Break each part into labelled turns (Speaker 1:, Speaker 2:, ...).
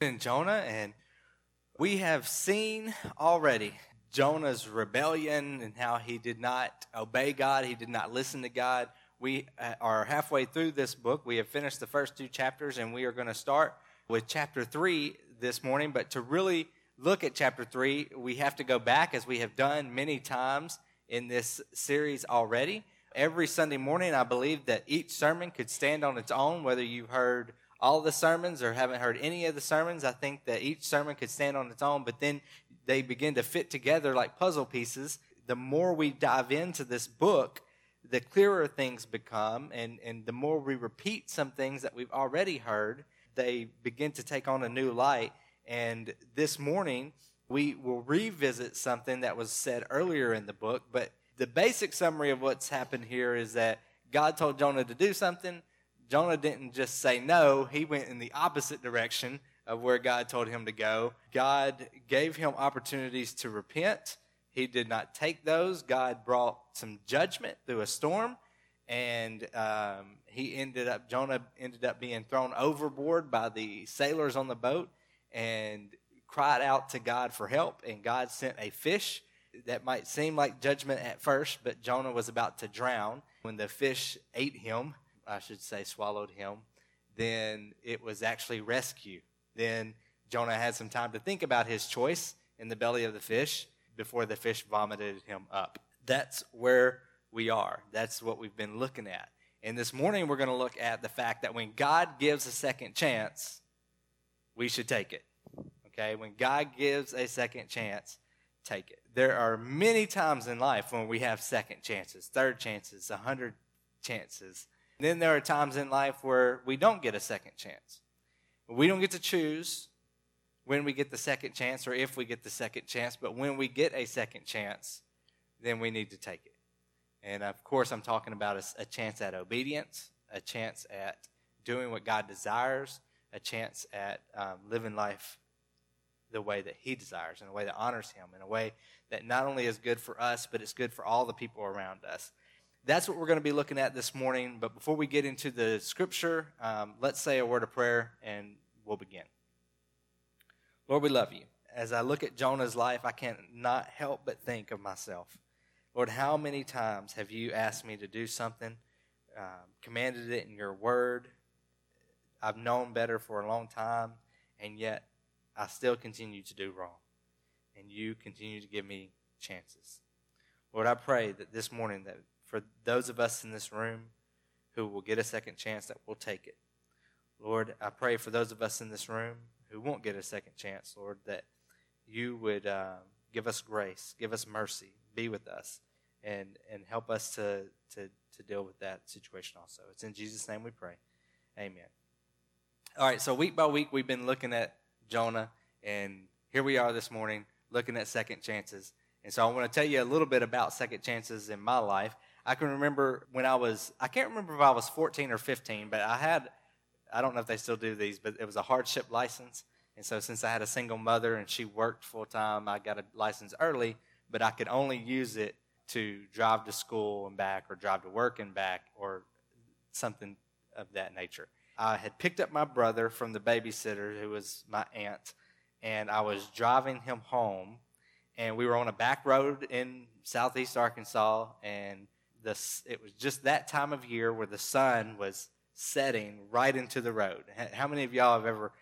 Speaker 1: in Jonah, and we have seen already Jonah's rebellion and how he did not obey God, he did not listen to God. We uh, are halfway through this book. We have finished the first two chapters, and we are going to start with chapter three this morning. But to really look at chapter three, we have to go back, as we have done many times in this series already. Every Sunday morning, I believe that each sermon could stand on its own, whether you heard all the sermons or haven't heard any of the sermons. I think that each sermon could stand on its own, but then they begin to fit together like puzzle pieces. The more we dive into this book, the clearer things become, and, and the more we repeat some things that we've already heard, they begin to take on a new light. And this morning, we will revisit something that was said earlier in the book, but the basic summary of what's happened here is that God told Jonah to do something, Jonah didn't just say no, he went in the opposite direction of where God told him to go. God gave him opportunities to repent. He did not take those. God brought some judgment through a storm, and um, he ended up, Jonah ended up being thrown overboard by the sailors on the boat and cried out to God for help, and God sent a fish. That might seem like judgment at first, but Jonah was about to drown when the fish ate him I should say, swallowed him, then it was actually rescue. Then Jonah had some time to think about his choice in the belly of the fish before the fish vomited him up. That's where we are. That's what we've been looking at. And this morning, we're going to look at the fact that when God gives a second chance, we should take it. Okay? When God gives a second chance, take it. There are many times in life when we have second chances, third chances, a hundred chances then there are times in life where we don't get a second chance. We don't get to choose when we get the second chance or if we get the second chance, but when we get a second chance, then we need to take it. And of course, I'm talking about a, a chance at obedience, a chance at doing what God desires, a chance at um, living life the way that He desires, in a way that honors Him, in a way that not only is good for us, but it's good for all the people around us that's what we're going to be looking at this morning. But before we get into the scripture, um, let's say a word of prayer and we'll begin. Lord, we love you. As I look at Jonah's life, I can't help but think of myself. Lord, how many times have you asked me to do something, um, commanded it in your word? I've known better for a long time, and yet I still continue to do wrong. And you continue to give me chances. Lord, I pray that this morning that for those of us in this room who will get a second chance, that we'll take it. Lord, I pray for those of us in this room who won't get a second chance, Lord, that you would uh, give us grace, give us mercy, be with us, and, and help us to, to, to deal with that situation also. It's in Jesus' name we pray. Amen. All right, so week by week, we've been looking at Jonah, and here we are this morning looking at second chances. And so I want to tell you a little bit about second chances in my life. I can remember when I was, I can't remember if I was 14 or 15, but I had, I don't know if they still do these, but it was a hardship license. And so since I had a single mother and she worked full time, I got a license early, but I could only use it to drive to school and back or drive to work and back or something of that nature. I had picked up my brother from the babysitter, who was my aunt, and I was driving him home. And we were on a back road in southeast Arkansas, and the, it was just that time of year where the sun was setting right into the road. How many of y'all have ever,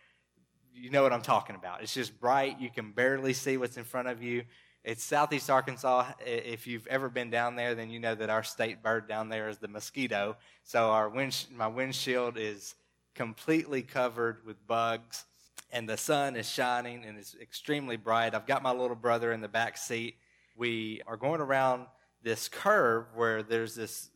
Speaker 1: you know what I'm talking about? It's just bright. You can barely see what's in front of you. It's southeast Arkansas. If you've ever been down there, then you know that our state bird down there is the mosquito. So our wind, my windshield is completely covered with bugs, and the sun is shining and it's extremely bright. I've got my little brother in the back seat. We are going around this curve where there's this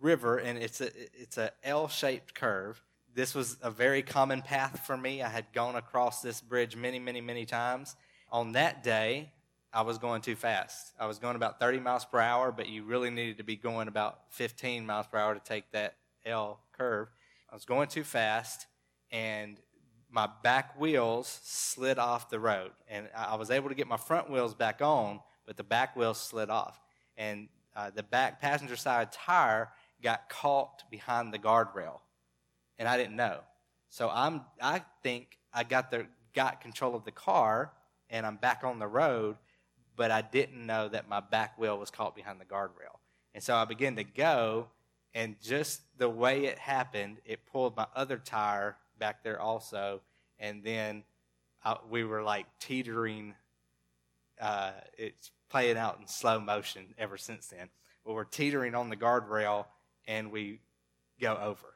Speaker 1: river and it's a it's a L-shaped curve. This was a very common path for me. I had gone across this bridge many, many, many times. On that day, I was going too fast. I was going about 30 miles per hour, but you really needed to be going about 15 miles per hour to take that L curve. I was going too fast, and my back wheels slid off the road. And I was able to get my front wheels back on, but the back wheels slid off and uh, the back passenger side tire got caught behind the guardrail, and I didn't know. So I'm, I think I got the got control of the car and I'm back on the road, but I didn't know that my back wheel was caught behind the guardrail. And so I began to go, and just the way it happened, it pulled my other tire back there also. And then I, we were like teetering. Uh, it's playing out in slow motion ever since then. We're teetering on the guardrail, and we go over.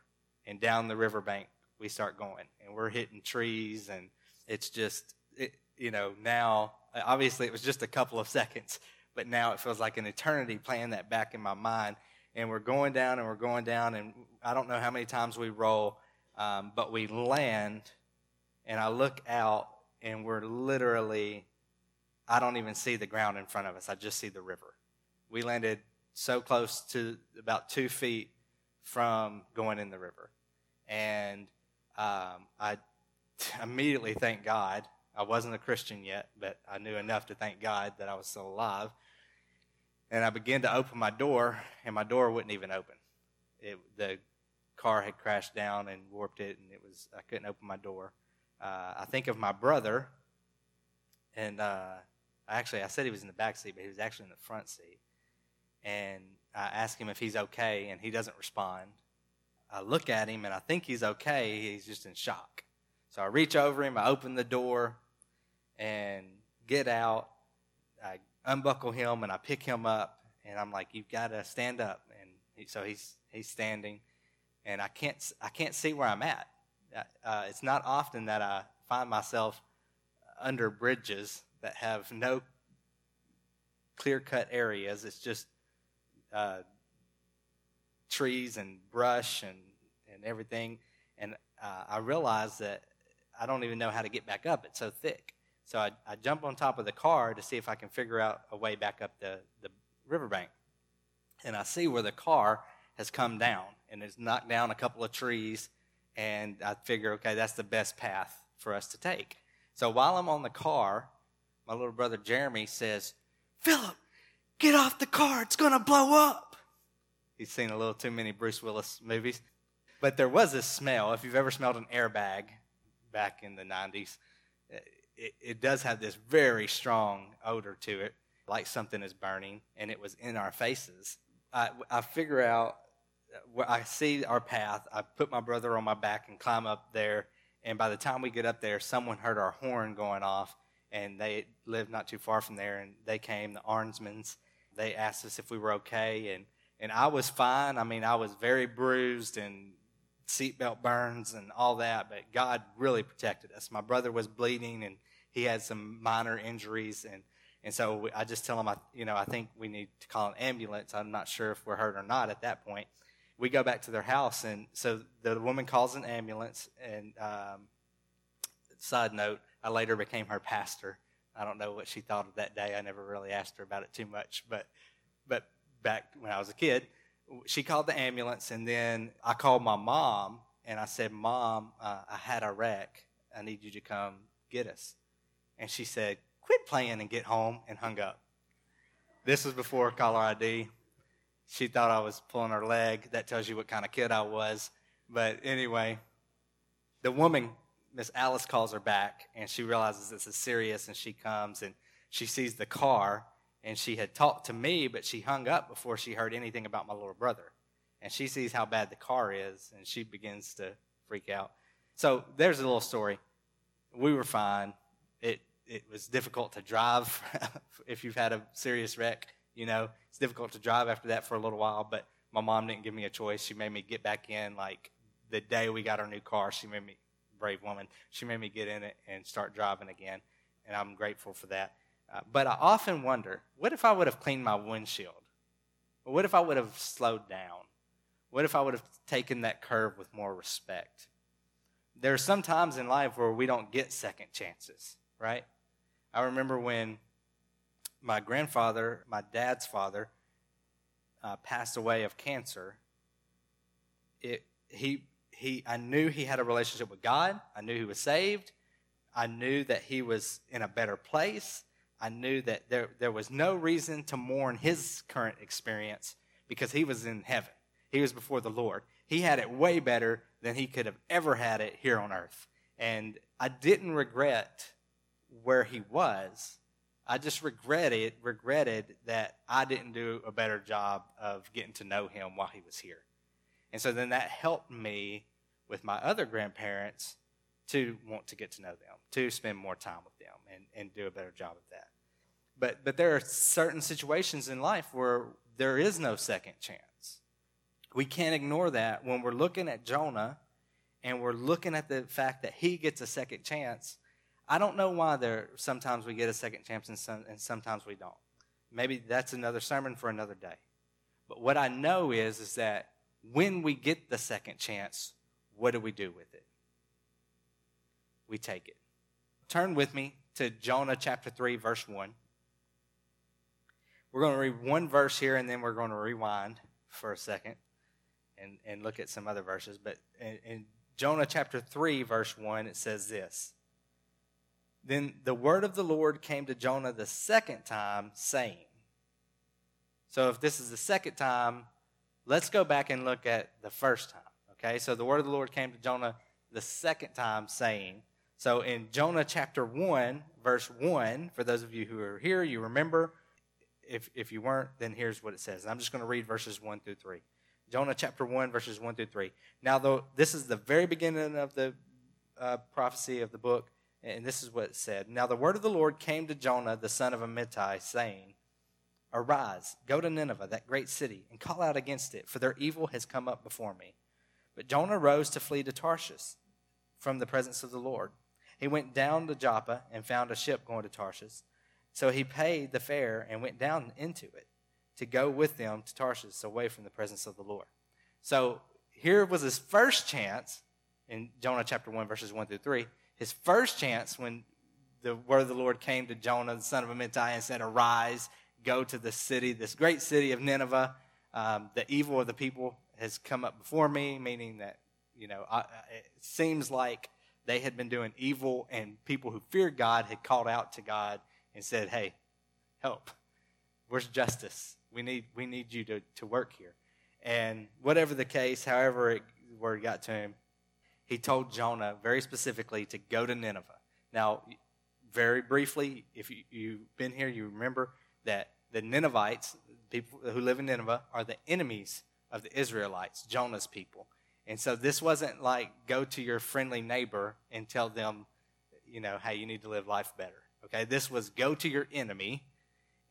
Speaker 1: And down the riverbank, we start going. And we're hitting trees, and it's just, it, you know, now, obviously it was just a couple of seconds, but now it feels like an eternity playing that back in my mind. And we're going down and we're going down, and I don't know how many times we roll, um, but we land, and I look out, and we're literally, I don't even see the ground in front of us. I just see the river. We landed so close to about two feet from going in the river. And um, I immediately thank God. I wasn't a Christian yet, but I knew enough to thank God that I was still alive. And I began to open my door, and my door wouldn't even open. It, the car had crashed down and warped it, and it was I couldn't open my door. Uh, I think of my brother, and uh, actually I said he was in the back seat, but he was actually in the front seat. And I ask him if he's okay, and he doesn't respond. I look at him, and I think he's okay. He's just in shock. So I reach over him, I open the door, and get out. I unbuckle him, and I pick him up, and I'm like, "You've got to stand up." And he, so he's he's standing, and I can't I can't see where I'm at. Uh, it's not often that I find myself under bridges that have no clear cut areas. It's just uh, trees and brush and, and everything. And uh, I realized that I don't even know how to get back up. It's so thick. So I, I jump on top of the car to see if I can figure out a way back up the, the riverbank. And I see where the car has come down and has knocked down a couple of trees. And I figure, okay, that's the best path for us to take. So while I'm on the car, my little brother Jeremy says, Phillip, get off the car. It's going to blow up. He's seen a little too many Bruce Willis movies. But there was this smell. If you've ever smelled an airbag back in the 90s, it, it does have this very strong odor to it, like something is burning, and it was in our faces. I, I figure out, I see our path. I put my brother on my back and climb up there. And by the time we get up there, someone heard our horn going off, and they lived not too far from there. And they came, the Arnsmans. They asked us if we were okay, and and I was fine. I mean, I was very bruised and seatbelt burns and all that, but God really protected us. My brother was bleeding, and he had some minor injuries, and and so I just tell him, I, you know, I think we need to call an ambulance. I'm not sure if we're hurt or not at that point. We go back to their house, and so the woman calls an ambulance. And um, side note, I later became her pastor. I don't know what she thought of that day. I never really asked her about it too much, but but back when I was a kid, she called the ambulance, and then I called my mom, and I said, "Mom, uh, I had a wreck. I need you to come get us." And she said, "Quit playing and get home," and hung up. This was before caller ID. She thought I was pulling her leg. That tells you what kind of kid I was. But anyway, the woman, Miss Alice, calls her back, and she realizes this is serious, and she comes and she sees the car and she had talked to me, but she hung up before she heard anything about my little brother. And she sees how bad the car is, and she begins to freak out. So there's a little story. We were fine. It it was difficult to drive if you've had a serious wreck. You know, it's difficult to drive after that for a little while. But my mom didn't give me a choice. She made me get back in. Like the day we got our new car, she made me brave woman. She made me get in it and start driving again, and I'm grateful for that. Uh, but I often wonder what if I would have cleaned my windshield? what if I would have slowed down? What if I would have taken that curve with more respect? There are some times in life where we don't get second chances, right? I remember when my grandfather, my dad's father, uh, passed away of cancer. It, he, he, I knew he had a relationship with God. I knew he was saved. I knew that he was in a better place. I knew that there, there was no reason to mourn his current experience because he was in heaven. He was before the Lord. He had it way better than he could have ever had it here on earth. And I didn't regret where he was. I just regretted regretted that I didn't do a better job of getting to know him while he was here. And so then that helped me with my other grandparents to want to get to know them, to spend more time with them and, and do a better job of that. But but there are certain situations in life where there is no second chance. We can't ignore that when we're looking at Jonah and we're looking at the fact that he gets a second chance. I don't know why there sometimes we get a second chance and, some, and sometimes we don't. Maybe that's another sermon for another day. But what I know is is that when we get the second chance, what do we do with it? We take it. Turn with me to Jonah chapter 3 verse 1. We're going to read one verse here and then we're going to rewind for a second and, and look at some other verses. But in, in Jonah chapter 3, verse 1, it says this Then the word of the Lord came to Jonah the second time, saying, So if this is the second time, let's go back and look at the first time. Okay, so the word of the Lord came to Jonah the second time, saying, So in Jonah chapter 1, verse 1, for those of you who are here, you remember. If, if you weren't, then here's what it says. I'm just going to read verses 1 through 3. Jonah chapter 1, verses 1 through 3. Now, though, this is the very beginning of the uh, prophecy of the book, and this is what it said. Now, the word of the Lord came to Jonah, the son of Amittai, saying, Arise, go to Nineveh, that great city, and call out against it, for their evil has come up before me. But Jonah rose to flee to Tarshish from the presence of the Lord. He went down to Joppa and found a ship going to Tarshish. So he paid the fare and went down into it to go with them to Tarshish away from the presence of the Lord. So here was his first chance in Jonah chapter 1, verses 1 through 3. His first chance when the word of the Lord came to Jonah, the son of Amittai, and said, Arise, go to the city, this great city of Nineveh. Um, the evil of the people has come up before me, meaning that, you know, I, it seems like they had been doing evil, and people who feared God had called out to God and said, Hey, help. Where's justice? We need, we need you to, to work here. And whatever the case, however it, word got to him, he told Jonah very specifically to go to Nineveh. Now, very briefly, if you, you've been here, you remember that the Ninevites, people who live in Nineveh, are the enemies of the Israelites, Jonah's people. And so this wasn't like go to your friendly neighbor and tell them, you know, hey, you need to live life better. Okay, this was go to your enemy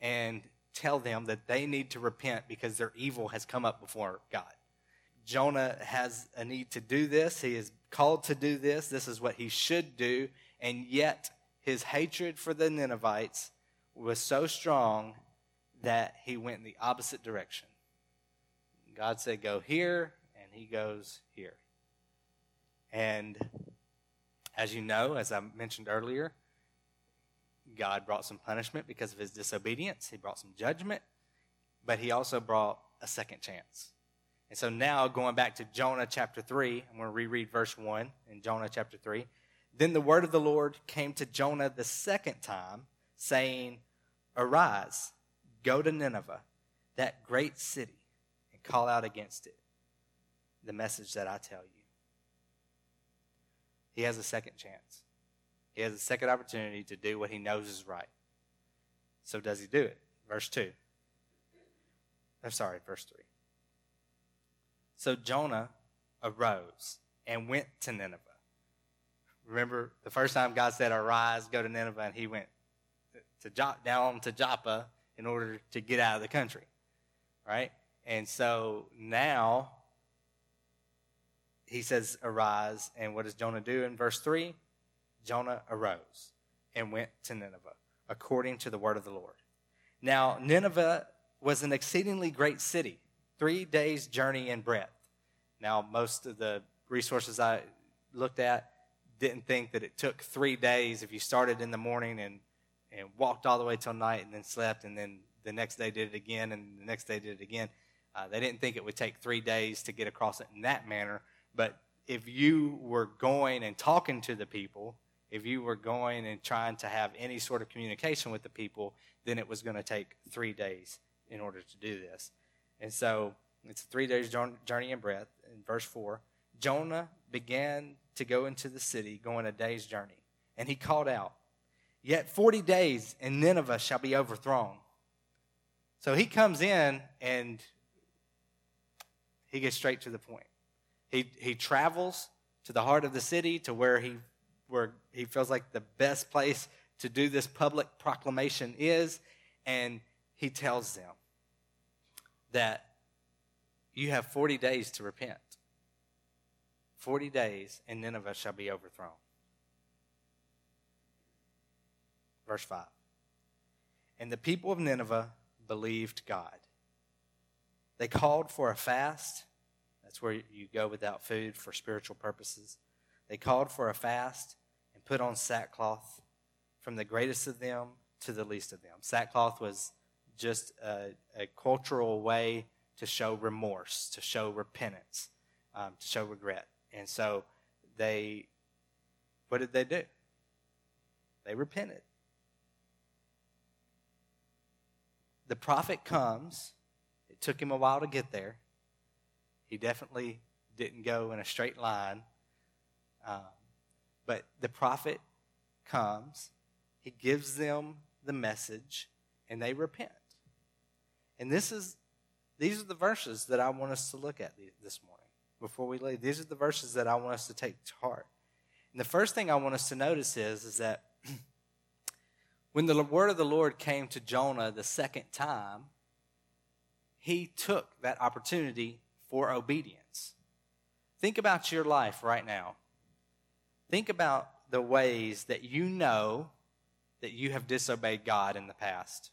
Speaker 1: and tell them that they need to repent because their evil has come up before God. Jonah has a need to do this. He is called to do this. This is what he should do. And yet, his hatred for the Ninevites was so strong that he went in the opposite direction. God said, Go here, and he goes here. And as you know, as I mentioned earlier, God brought some punishment because of his disobedience. He brought some judgment, but he also brought a second chance. And so now, going back to Jonah chapter 3, I'm going to reread verse 1 in Jonah chapter 3. Then the word of the Lord came to Jonah the second time, saying, Arise, go to Nineveh, that great city, call out against it the message that I tell you. He has a second chance. He has a second opportunity to do what he knows is right. So does he do it? Verse 2. I'm sorry, verse 3. So Jonah arose and went to Nineveh. Remember the first time God said, Arise, go to Nineveh, and he went to Jop, down to Joppa in order to get out of the country. Right? And so now he says, Arise. And what does Jonah do in verse 3? Jonah arose and went to Nineveh, according to the word of the Lord. Now, Nineveh was an exceedingly great city, three days' journey in breadth. Now, most of the resources I looked at didn't think that it took three days if you started in the morning and, and walked all the way till night and then slept and then the next day did it again and the next day did it again. Uh, they didn't think it would take three days to get across it in that manner. But if you were going and talking to the people, if you were going and trying to have any sort of communication with the people, then it was going to take three days in order to do this. And so it's a three days journey in breadth. In verse 4, Jonah began to go into the city, going a day's journey. And he called out, Yet 40 days, and Nineveh shall be overthrown. So he comes in and he gets straight to the point. He, he travels to the heart of the city to where he, where he feels like the best place to do this public proclamation is, and he tells them that you have 40 days to repent. 40 days, and Nineveh shall be overthrown. Verse 5. And the people of Nineveh believed God. They called for a fast. That's where you go without food for spiritual purposes. They called for a fast and put on sackcloth from the greatest of them to the least of them. Sackcloth was just a, a cultural way to show remorse, to show repentance, um, to show regret. And so they, what did they do? They repented. The prophet comes. Took him a while to get there. He definitely didn't go in a straight line. Um, but the prophet comes, he gives them the message, and they repent. And this is these are the verses that I want us to look at this morning before we leave. These are the verses that I want us to take to heart. And the first thing I want us to notice is, is that when the word of the Lord came to Jonah the second time, he took that opportunity for obedience. Think about your life right now. Think about the ways that you know that you have disobeyed God in the past.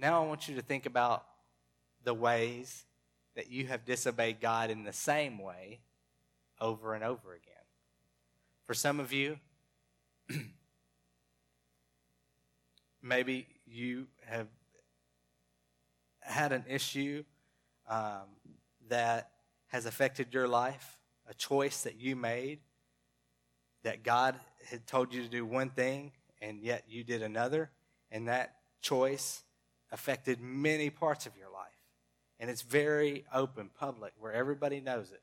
Speaker 1: Now I want you to think about the ways that you have disobeyed God in the same way over and over again. For some of you, maybe you have had an issue um, that has affected your life, a choice that you made, that God had told you to do one thing and yet you did another, and that choice affected many parts of your life. And it's very open, public, where everybody knows it.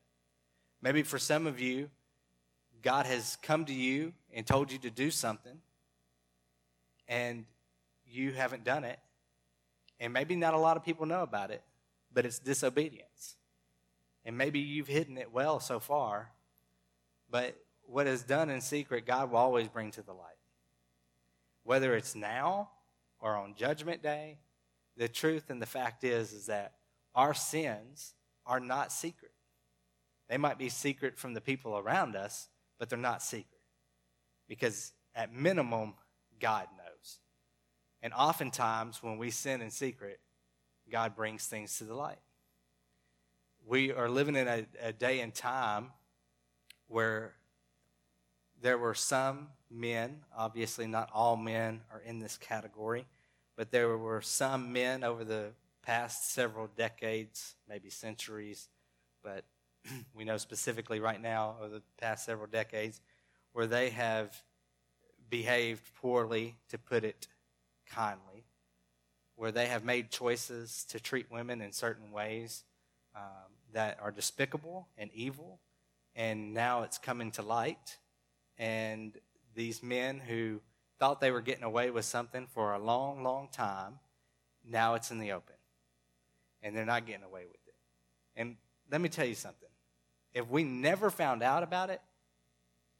Speaker 1: Maybe for some of you, God has come to you and told you to do something, and you haven't done it. And maybe not a lot of people know about it, but it's disobedience. And maybe you've hidden it well so far, but what is done in secret, God will always bring to the light. Whether it's now or on Judgment Day, the truth and the fact is, is that our sins are not secret. They might be secret from the people around us, but they're not secret. Because at minimum, God knows. And oftentimes, when we sin in secret, God brings things to the light. We are living in a, a day and time where there were some men, obviously, not all men are in this category, but there were some men over the past several decades, maybe centuries, but we know specifically right now over the past several decades where they have behaved poorly, to put it kindly, where they have made choices to treat women in certain ways um, that are despicable and evil, and now it's coming to light. And these men who thought they were getting away with something for a long, long time, now it's in the open. And they're not getting away with it. And let me tell you something. If we never found out about it,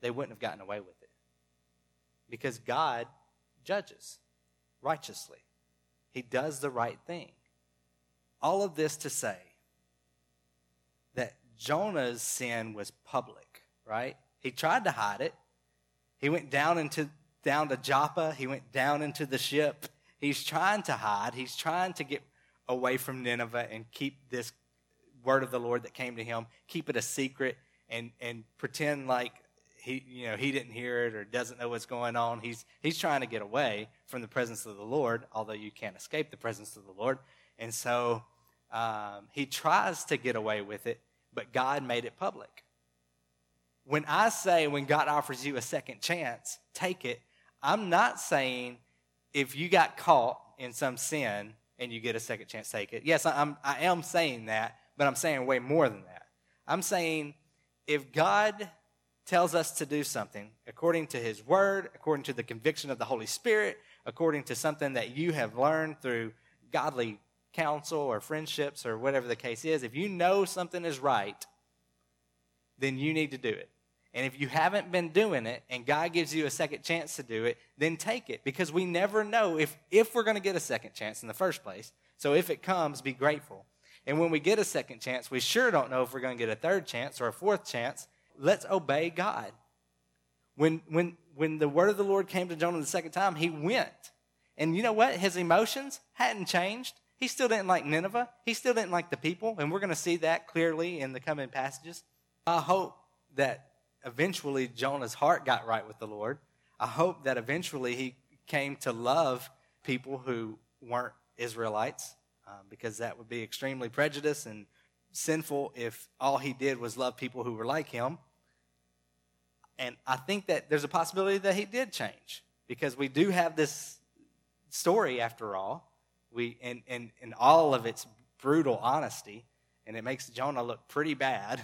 Speaker 1: they wouldn't have gotten away with it. Because God judges righteously, He does the right thing. All of this to say that Jonah's sin was public, right? He tried to hide it. He went down into down to Joppa. He went down into the ship. He's trying to hide. He's trying to get away from Nineveh and keep this word of the Lord that came to him, keep it a secret and, and pretend like he, you know, he didn't hear it or doesn't know what's going on. He's, he's trying to get away from the presence of the Lord, although you can't escape the presence of the Lord. And so um, he tries to get away with it, but God made it public. When I say when God offers you a second chance, take it, I'm not saying if you got caught in some sin and you get a second chance, take it. Yes, I'm, I am saying that, but I'm saying way more than that. I'm saying if God tells us to do something according to his word, according to the conviction of the Holy Spirit, according to something that you have learned through godly counsel or friendships or whatever the case is, if you know something is right, then you need to do it. And if you haven't been doing it and God gives you a second chance to do it, then take it because we never know if, if we're going to get a second chance in the first place. So if it comes, be grateful. And when we get a second chance, we sure don't know if we're going to get a third chance or a fourth chance. Let's obey God. When, when, when the word of the Lord came to Jonah the second time, he went. And you know what? His emotions hadn't changed. He still didn't like Nineveh. He still didn't like the people. And we're going to see that clearly in the coming passages. I hope that eventually Jonah's heart got right with the Lord. I hope that eventually he came to love people who weren't Israelites, um, because that would be extremely prejudiced and sinful if all he did was love people who were like him. And I think that there's a possibility that he did change because we do have this story after all. We in in, in all of its brutal honesty, and it makes Jonah look pretty bad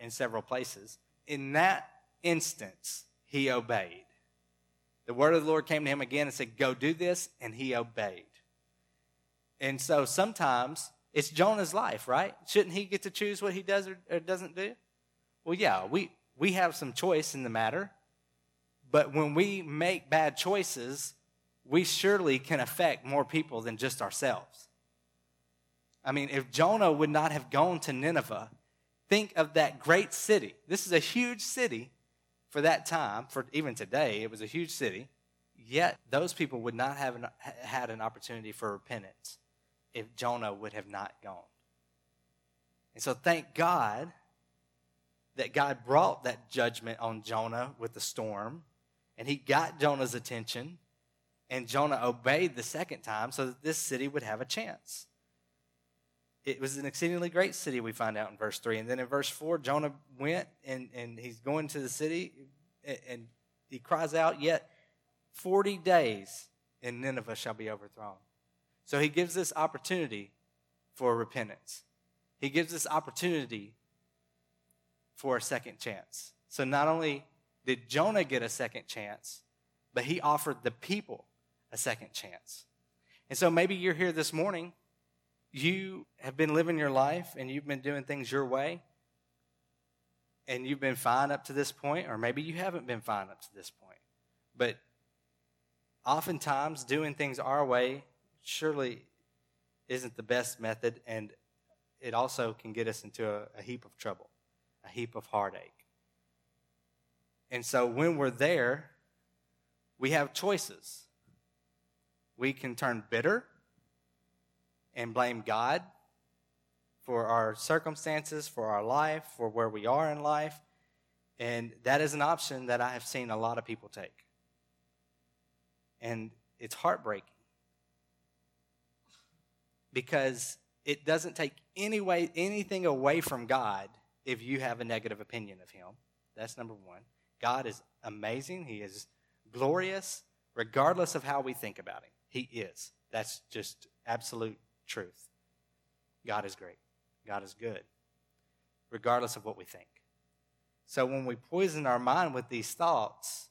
Speaker 1: in several places. In that instance, he obeyed. The word of the Lord came to him again and said, Go do this, and he obeyed. And so sometimes it's Jonah's life, right? Shouldn't he get to choose what he does or, or doesn't do? Well, yeah, we, we have some choice in the matter. But when we make bad choices, we surely can affect more people than just ourselves. I mean, if Jonah would not have gone to Nineveh, think of that great city. This is a huge city for that time, for even today, it was a huge city. Yet those people would not have an, had an opportunity for repentance if Jonah would have not gone. And so thank God that God brought that judgment on Jonah with the storm, and he got Jonah's attention, and Jonah obeyed the second time so that this city would have a chance. It was an exceedingly great city, we find out in verse 3. And then in verse 4, Jonah went and, and he's going to the city, and he cries out, Yet 40 days, and Nineveh shall be overthrown. So he gives this opportunity for repentance. He gives this opportunity for a second chance. So not only did Jonah get a second chance, but he offered the people a second chance. And so maybe you're here this morning, you have been living your life and you've been doing things your way, and you've been fine up to this point, or maybe you haven't been fine up to this point. But oftentimes, doing things our way surely isn't the best method, and it also can get us into a, a heap of trouble, a heap of heartache. And so when we're there, we have choices. We can turn bitter and blame God for our circumstances, for our life, for where we are in life. And that is an option that I have seen a lot of people take. And it's heartbreaking because it doesn't take any way, anything away from God if you have a negative opinion of Him. That's number one. God is amazing. He is glorious, regardless of how we think about Him. He is. That's just absolute truth. God is great. God is good, regardless of what we think. So when we poison our mind with these thoughts,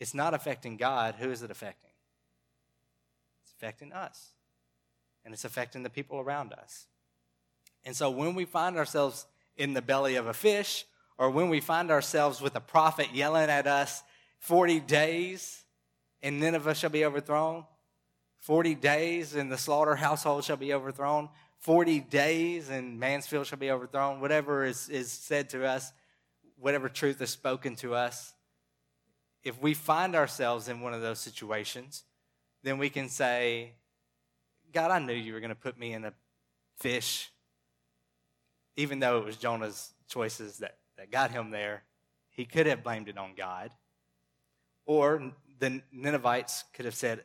Speaker 1: it's not affecting God. Who is it affecting? It's affecting us and it's affecting the people around us. And so when we find ourselves in the belly of a fish, or when we find ourselves with a prophet yelling at us 40 days and Nineveh shall be overthrown, 40 days and the Slaughter household shall be overthrown, 40 days and Mansfield shall be overthrown, whatever is, is said to us, whatever truth is spoken to us, if we find ourselves in one of those situations, then we can say, God, I knew you were going to put me in a fish, even though it was Jonah's choices that, that got him there. He could have blamed it on God. Or the Ninevites could have said,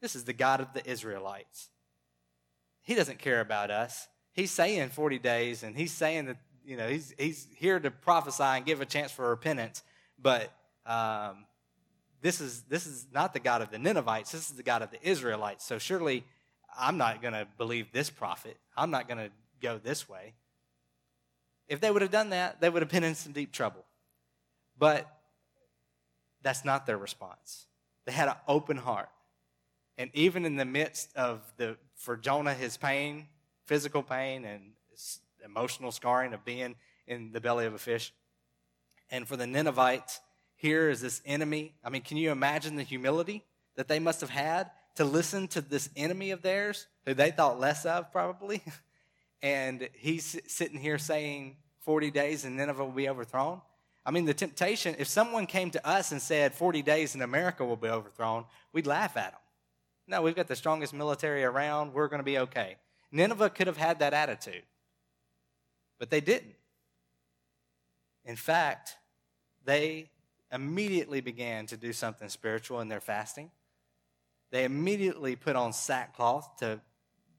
Speaker 1: This is the God of the Israelites. He doesn't care about us. He's saying 40 days, and he's saying that, you know, he's, he's here to prophesy and give a chance for repentance. But um, this, is, this is not the God of the Ninevites. This is the God of the Israelites. So surely I'm not going to believe this prophet. I'm not going to go this way. If they would have done that, they would have been in some deep trouble. But that's not their response. They had an open heart. And even in the midst of the, for Jonah, his pain, physical pain and emotional scarring of being in the belly of a fish, and for the Ninevites, here is this enemy. I mean, can you imagine the humility that they must have had to listen to this enemy of theirs who they thought less of, probably? and he's sitting here saying 40 days and Nineveh will be overthrown. I mean, the temptation, if someone came to us and said 40 days and America will be overthrown, we'd laugh at them. No, we've got the strongest military around. We're going to be okay. Nineveh could have had that attitude, but they didn't. In fact, they immediately began to do something spiritual in their fasting. They immediately put on sackcloth to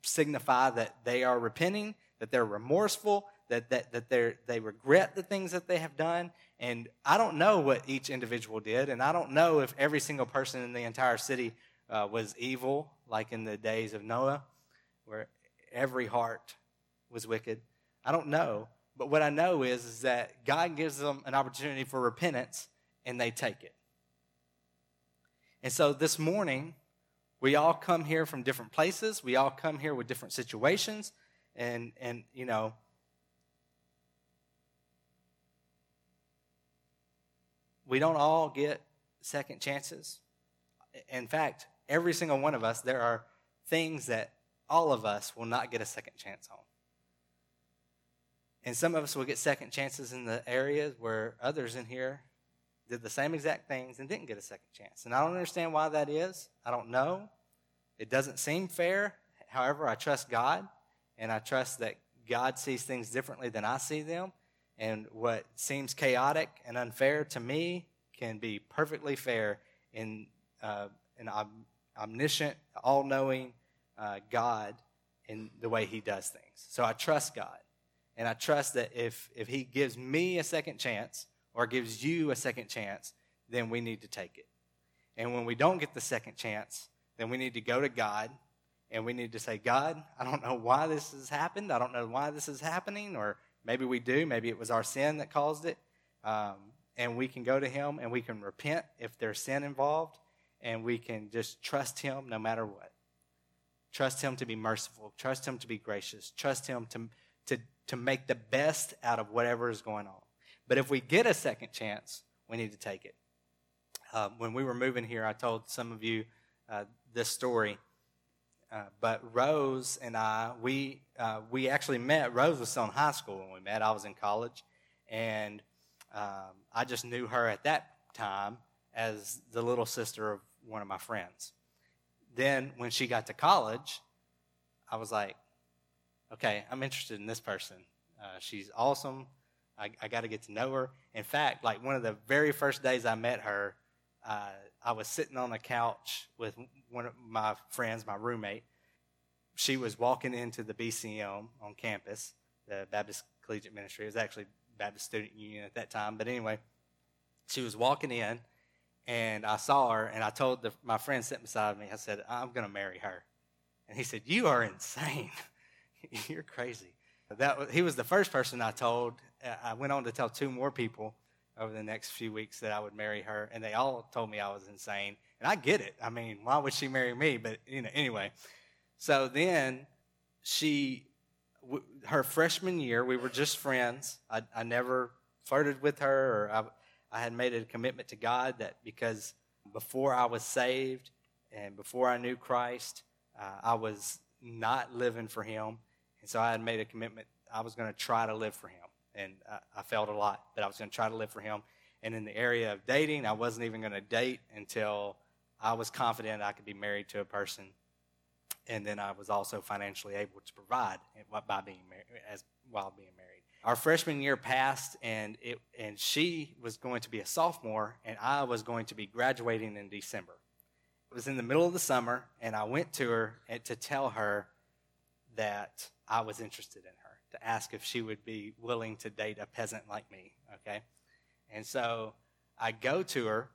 Speaker 1: signify that they are repenting, that they're remorseful, that, that, that they they regret the things that they have done. And I don't know what each individual did, and I don't know if every single person in the entire city uh, was evil, like in the days of Noah, where every heart was wicked. I don't know. But what I know is, is that God gives them an opportunity for repentance, and they take it. And so this morning, we all come here from different places. We all come here with different situations. And, and you know, we don't all get second chances. In fact, every single one of us, there are things that all of us will not get a second chance on. And some of us will get second chances in the areas where others in here did the same exact things and didn't get a second chance. And I don't understand why that is. I don't know. It doesn't seem fair. However, I trust God, and I trust that God sees things differently than I see them. And what seems chaotic and unfair to me can be perfectly fair in uh, an omniscient, all knowing uh, God in the way He does things. So I trust God. And I trust that if, if He gives me a second chance or gives you a second chance, then we need to take it. And when we don't get the second chance, then we need to go to God and we need to say, God, I don't know why this has happened. I don't know why this is happening, or Maybe we do. Maybe it was our sin that caused it. Um, and we can go to Him and we can repent if there's sin involved, and we can just trust Him no matter what. Trust Him to be merciful. Trust Him to be gracious. Trust Him to, to, to make the best out of whatever is going on. But if we get a second chance, we need to take it. Uh, when we were moving here, I told some of you uh, this story. Uh, but Rose and I, we uh, we actually met. Rose was still in high school when we met. I was in college, and um, I just knew her at that time as the little sister of one of my friends. Then, when she got to college, I was like, "Okay, I'm interested in this person. Uh, she's awesome. I, I got to get to know her." In fact, like one of the very first days I met her, uh, I was sitting on a couch with one of my friends, my roommate. She was walking into the BCM on campus, the Baptist Collegiate Ministry. It was actually Baptist Student Union at that time. But anyway, she was walking in, and I saw her, and I told the, my friend sitting beside me, I said, I'm going to marry her. And he said, You are insane. You're crazy. That he was the first person I told. I went on to tell two more people over the next few weeks that I would marry her, and they all told me I was insane. And I get it. I mean, why would she marry me? But you know, anyway. So then she, w- her freshman year, we were just friends. I, I never flirted with her, or I, I had made a commitment to God that because before I was saved and before I knew Christ, uh, I was not living for Him, and so I had made a commitment. I was going to try to live for Him and I, I failed a lot. But I was going to try to live for Him. And in the area of dating, I wasn't even going to date until I was confident I could be married to a person. And then I was also financially able to provide by being married, as while being married. Our freshman year passed, and it and she was going to be a sophomore, and I was going to be graduating in December. It was in the middle of the summer, and I went to her eh, to tell her that I was interested in her to ask if she would be willing to date a peasant like me, okay? And so I go to her.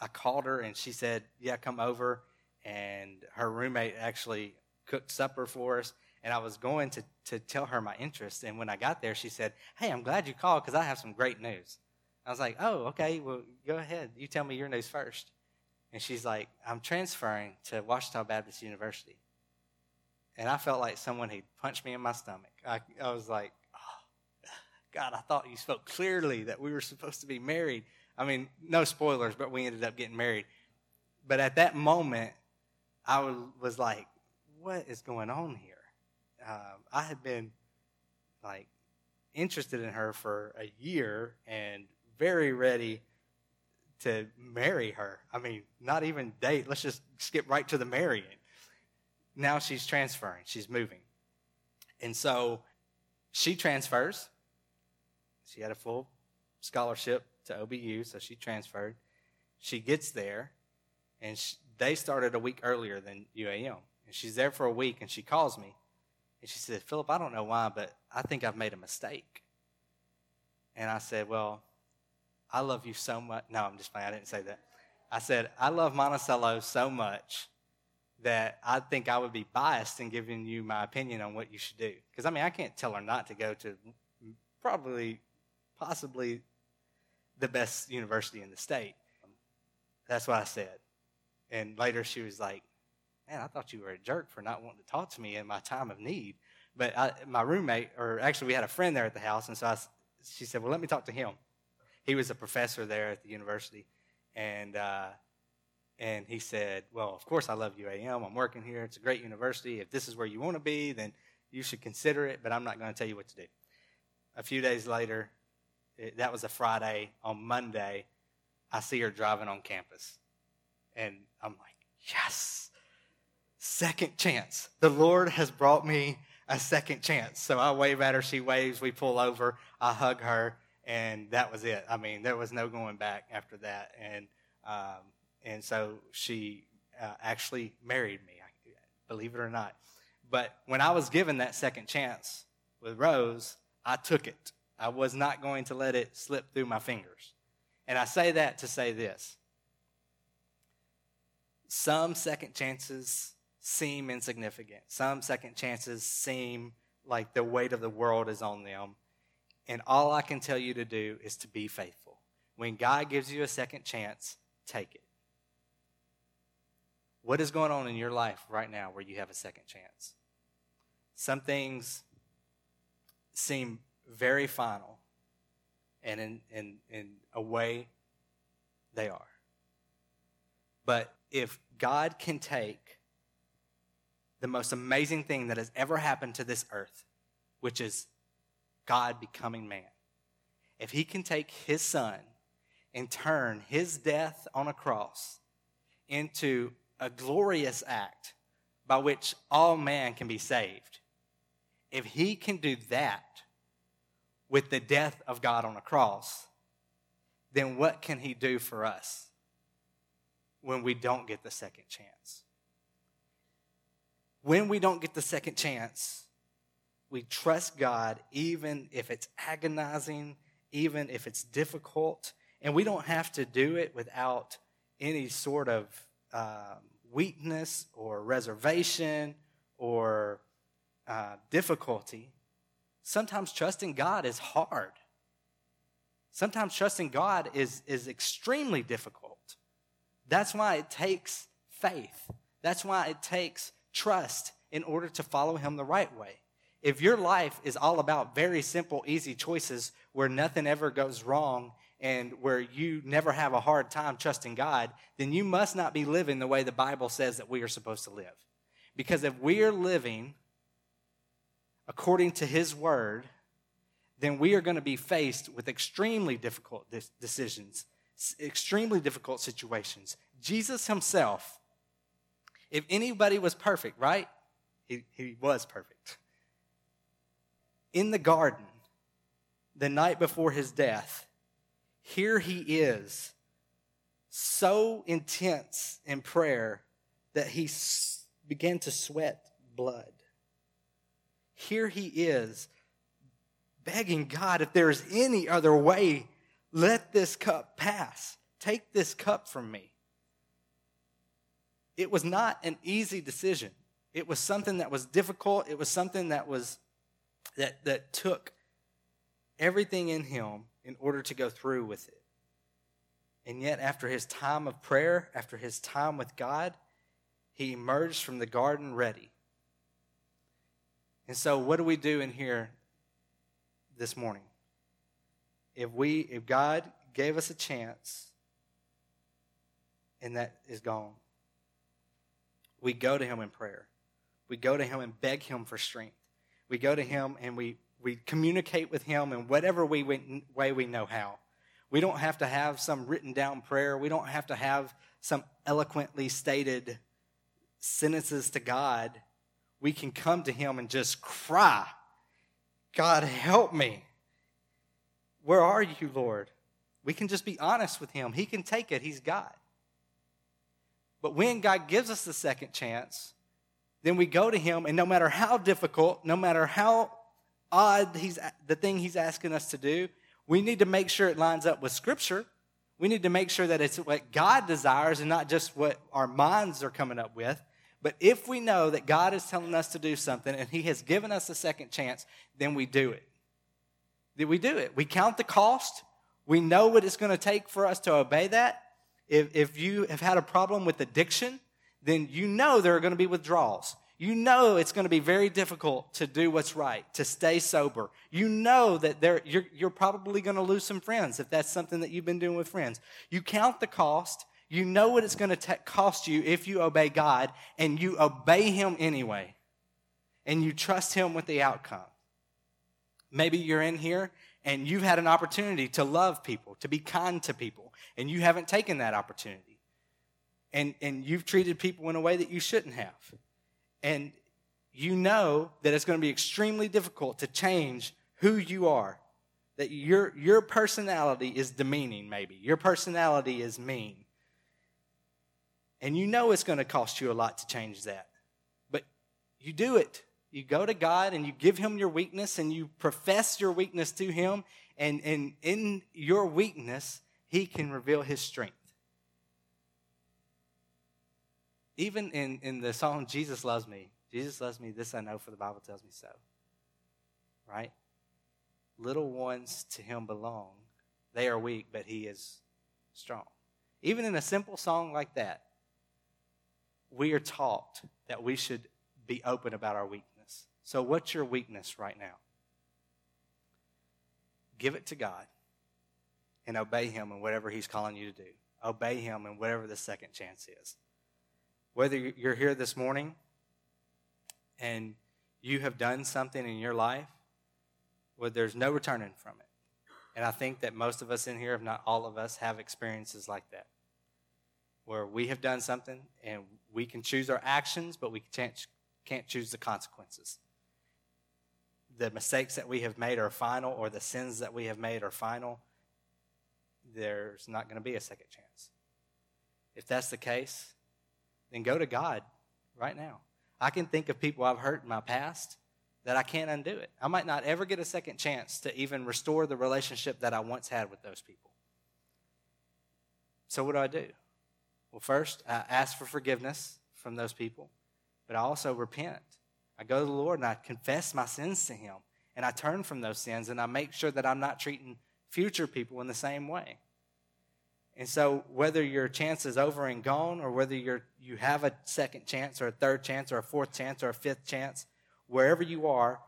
Speaker 1: I called her and she said, Yeah, come over. And her roommate actually cooked supper for us. And I was going to to tell her my interest. And when I got there, she said, Hey, I'm glad you called because I have some great news. I was like, Oh, okay, well, go ahead. You tell me your news first. And she's like, I'm transferring to Ouachita Baptist University. And I felt like someone had punched me in my stomach. I, I was like, Oh, God, I thought you spoke clearly that we were supposed to be married. I mean, no spoilers, but we ended up getting married. But at that moment, I was, like, what is going on here? Um, I had been like interested in her for a year and very ready to marry her. I mean, not even date. Let's just skip right to the marrying. Now she's transferring, she's moving. And so she transfers. She had a full scholarship to OBU, so she transferred. She gets there, and she, they started a week earlier than UAM. And she's there for a week, and she calls me. And she said, Phillip, I don't know why, but I think I've made a mistake. And I said, Well, I love you so much. No, I'm just playing. I didn't say that. I said, I love Monticello so much that I think I would be biased in giving you my opinion on what you should do. Because, I mean, I can't tell her not to go to probably, possibly the best university in the state. That's what I said. And later she was like, Man, I thought you were a jerk for not wanting to talk to me in my time of need. But I, my roommate, or actually, we had a friend there at the house, and so I, she said, Well, let me talk to him. He was a professor there at the university. And, uh, and he said, Well, of course, I love UAM. I'm working here. It's a great university. If this is where you want to be, then you should consider it, but I'm not going to tell you what to do. A few days later, it, that was a Friday. On Monday, I see her driving on campus. And I'm like, yes, second chance. The Lord has brought me a second chance. So I wave at her, she waves, we pull over, I hug her, and that was it. I mean, there was no going back after that. And, um, and so she uh, actually married me, believe it or not. But when I was given that second chance with Rose, I took it. I was not going to let it slip through my fingers. And I say that to say this some second chances seem insignificant, some second chances seem like the weight of the world is on them. And all I can tell you to do is to be faithful. When God gives you a second chance, take it. What is going on in your life right now where you have a second chance? Some things seem very final, and in, in, in a way, they are. But if God can take the most amazing thing that has ever happened to this earth, which is God becoming man, if he can take his son and turn his death on a cross into a glorious act by which all man can be saved, if he can do that, with the death of God on a cross, then what can He do for us when we don't get the second chance? When we don't get the second chance, we trust God even if it's agonizing, even if it's difficult, and we don't have to do it without any sort of um, weakness or reservation or uh, difficulty sometimes trusting God is hard. Sometimes trusting God is, is extremely difficult. That's why it takes faith. That's why it takes trust in order to follow Him the right way. If your life is all about very simple, easy choices where nothing ever goes wrong and where you never have a hard time trusting God, then you must not be living the way the Bible says that we are supposed to live. Because if we are living according to His Word, then we are going to be faced with extremely difficult decisions, extremely difficult situations. Jesus Himself, if anybody was perfect, right? He, he was perfect. In the garden, the night before His death, here He is, so intense in prayer that He began to sweat blood here he is begging God, if there is any other way, let this cup pass. Take this cup from me. It was not an easy decision. It was something that was difficult. It was something that was that, that took everything in him in order to go through with it. And yet, after his time of prayer, after his time with God, he emerged from the garden ready. And so, what do we do in here this morning? If we, if God gave us a chance, and that is gone, we go to Him in prayer. We go to Him and beg Him for strength. We go to Him and we we communicate with Him in whatever way we know how. We don't have to have some written down prayer. We don't have to have some eloquently stated sentences to God. We can come to Him and just cry, God, help me. Where are you, Lord? We can just be honest with Him. He can take it, He's God. But when God gives us the second chance, then we go to Him, and no matter how difficult, no matter how odd he's, the thing He's asking us to do, we need to make sure it lines up with Scripture. We need to make sure that it's what God desires and not just what our minds are coming up with. But if we know that God is telling us to do something and He has given us a second chance, then we do it. Then we do it. We count the cost. We know what it's going to take for us to obey that. If, if you have had a problem with addiction, then you know there are going to be withdrawals. You know it's going to be very difficult to do what's right, to stay sober. You know that there, you're, you're probably going to lose some friends if that's something that you've been doing with friends. You count the cost. You know what it's going to cost you if you obey God, and you obey Him anyway. And you trust Him with the outcome. Maybe you're in here and you've had an opportunity to love people, to be kind to people, and you haven't taken that opportunity. And, and you've treated people in a way that you shouldn't have and you know that it's going to be extremely difficult to change who you are. That your, your personality is demeaning, maybe. Your personality is mean. And you know it's going to cost you a lot to change that. But you do it. You go to God and you give Him your weakness and you profess your weakness to Him. And, and in your weakness, He can reveal His strength. Even in, in the song, Jesus Loves Me, Jesus loves me, this I know, for the Bible tells me so. Right? Little ones to him belong. They are weak, but he is strong. Even in a simple song like that, we are taught that we should be open about our weakness. So, what's your weakness right now? Give it to God and obey Him in whatever He's calling you to do. Obey Him in whatever the second chance is. Whether you're here this morning and you have done something in your life where there's no returning from it. And I think that most of us in here, if not all of us, have experiences like that. Where we have done something and we can choose our actions, but we can't, can't choose the consequences. The mistakes that we have made are final, or the sins that we have made are final. There's not going to be a second chance. If that's the case, then go to God right now. I can think of people I've hurt in my past that I can't undo it. I might not ever get a second chance to even restore the relationship that I once had with those people. So, what do I do? Well, first, I ask for forgiveness from those people, but I also repent. I go to the Lord and I confess my sins to Him, and I turn from those sins and I make sure that I'm not treating future people in the same way. And so, whether your chance is over and gone, or whether you're, you have a second chance, or a third chance, or a fourth chance, or a fifth chance, wherever you are,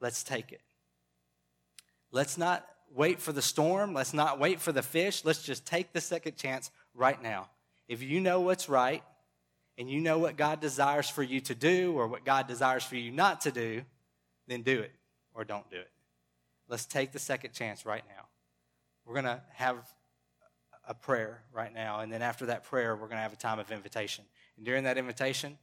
Speaker 1: let's take it. Let's not wait for the storm. Let's not wait for the fish. Let's just take the second chance right now. If you know what's right, and you know what God desires for you to do, or what God desires for you not to do, then do it or don't do it. Let's take the second chance right now. We're going to have a prayer right now. And then after that prayer, we're going to have a time of invitation. And during that invitation,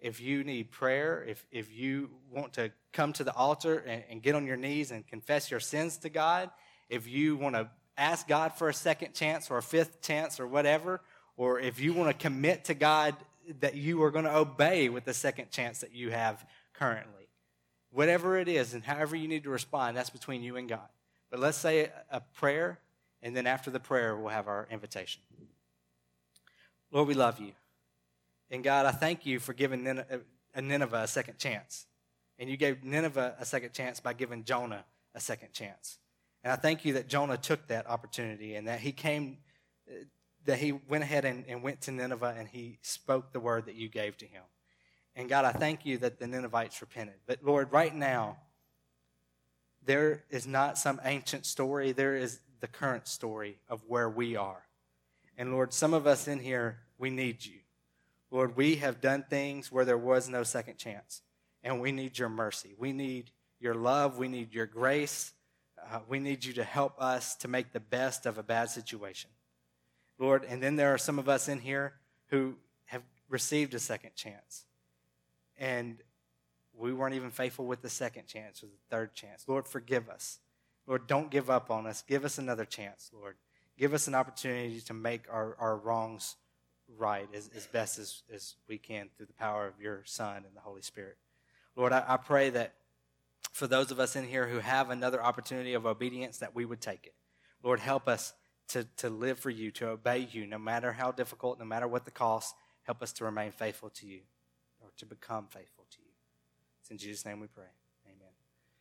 Speaker 1: if you need prayer, if, if you want to come to the altar and, and get on your knees and confess your sins to God, if you want to ask God for a second chance or a fifth chance or whatever, or if you want to commit to God that you are going to obey with the second chance that you have currently. Whatever it is and however you need to respond, that's between you and God. But let's say a prayer and then after the prayer, we'll have our invitation. Lord, we love you. And God, I thank you for giving uh, Nineveh a second chance. And you gave Nineveh a second chance by giving Jonah a second chance. And I thank you that Jonah took that opportunity and that he came, that he went ahead and, and went to Nineveh and he spoke the word that you gave to him. And God, I thank you that the Ninevites repented. But Lord, right now, there is not some ancient story, there is the current story of where we are. And Lord, some of us in here, we need you. Lord, we have done things where there was no second chance, and we need your mercy. We need your love. We need your grace. Uh, we need you to help us to make the best of a bad situation. Lord, and then there are some of us in here who have received a second chance. And we weren't even faithful with the second chance or the third chance. Lord, forgive us. Lord, don't give up on us. Give us another chance, Lord. Give us an opportunity to make our, our wrongs right as, as best as, as we can through the power of your Son and the Holy Spirit. Lord, I, I pray that for those of us in here who have another opportunity of obedience, that we would take it. Lord, help us to, to live for you, to obey you, no matter how difficult, no matter what the cost. Help us to remain faithful to you or to become faithful to you. It's in Jesus' name we pray.